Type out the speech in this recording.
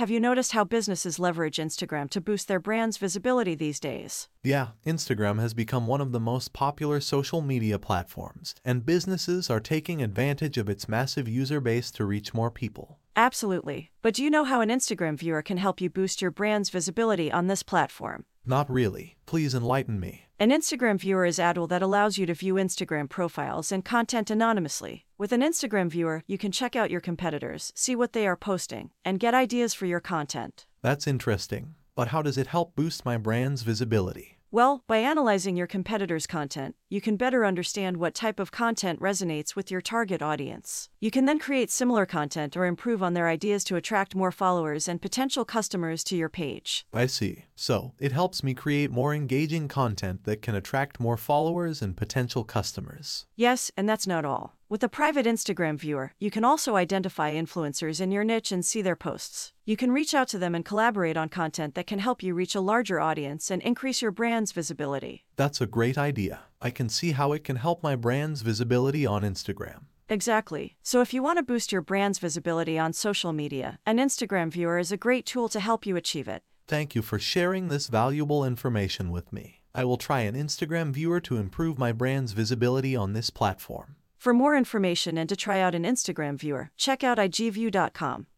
have you noticed how businesses leverage Instagram to boost their brand's visibility these days? Yeah, Instagram has become one of the most popular social media platforms, and businesses are taking advantage of its massive user base to reach more people. Absolutely. But do you know how an Instagram viewer can help you boost your brand's visibility on this platform? Not really. Please enlighten me. An Instagram viewer is a tool that allows you to view Instagram profiles and content anonymously. With an Instagram viewer, you can check out your competitors, see what they are posting, and get ideas for your content. That's interesting. But how does it help boost my brand's visibility? Well, by analyzing your competitors' content, you can better understand what type of content resonates with your target audience. You can then create similar content or improve on their ideas to attract more followers and potential customers to your page. I see. So, it helps me create more engaging content that can attract more followers and potential customers. Yes, and that's not all. With a private Instagram viewer, you can also identify influencers in your niche and see their posts. You can reach out to them and collaborate on content that can help you reach a larger audience and increase your brand's visibility. That's a great idea. I can see how it can help my brand's visibility on Instagram. Exactly. So if you want to boost your brand's visibility on social media, an Instagram viewer is a great tool to help you achieve it. Thank you for sharing this valuable information with me. I will try an Instagram viewer to improve my brand's visibility on this platform. For more information and to try out an Instagram viewer, check out igview.com.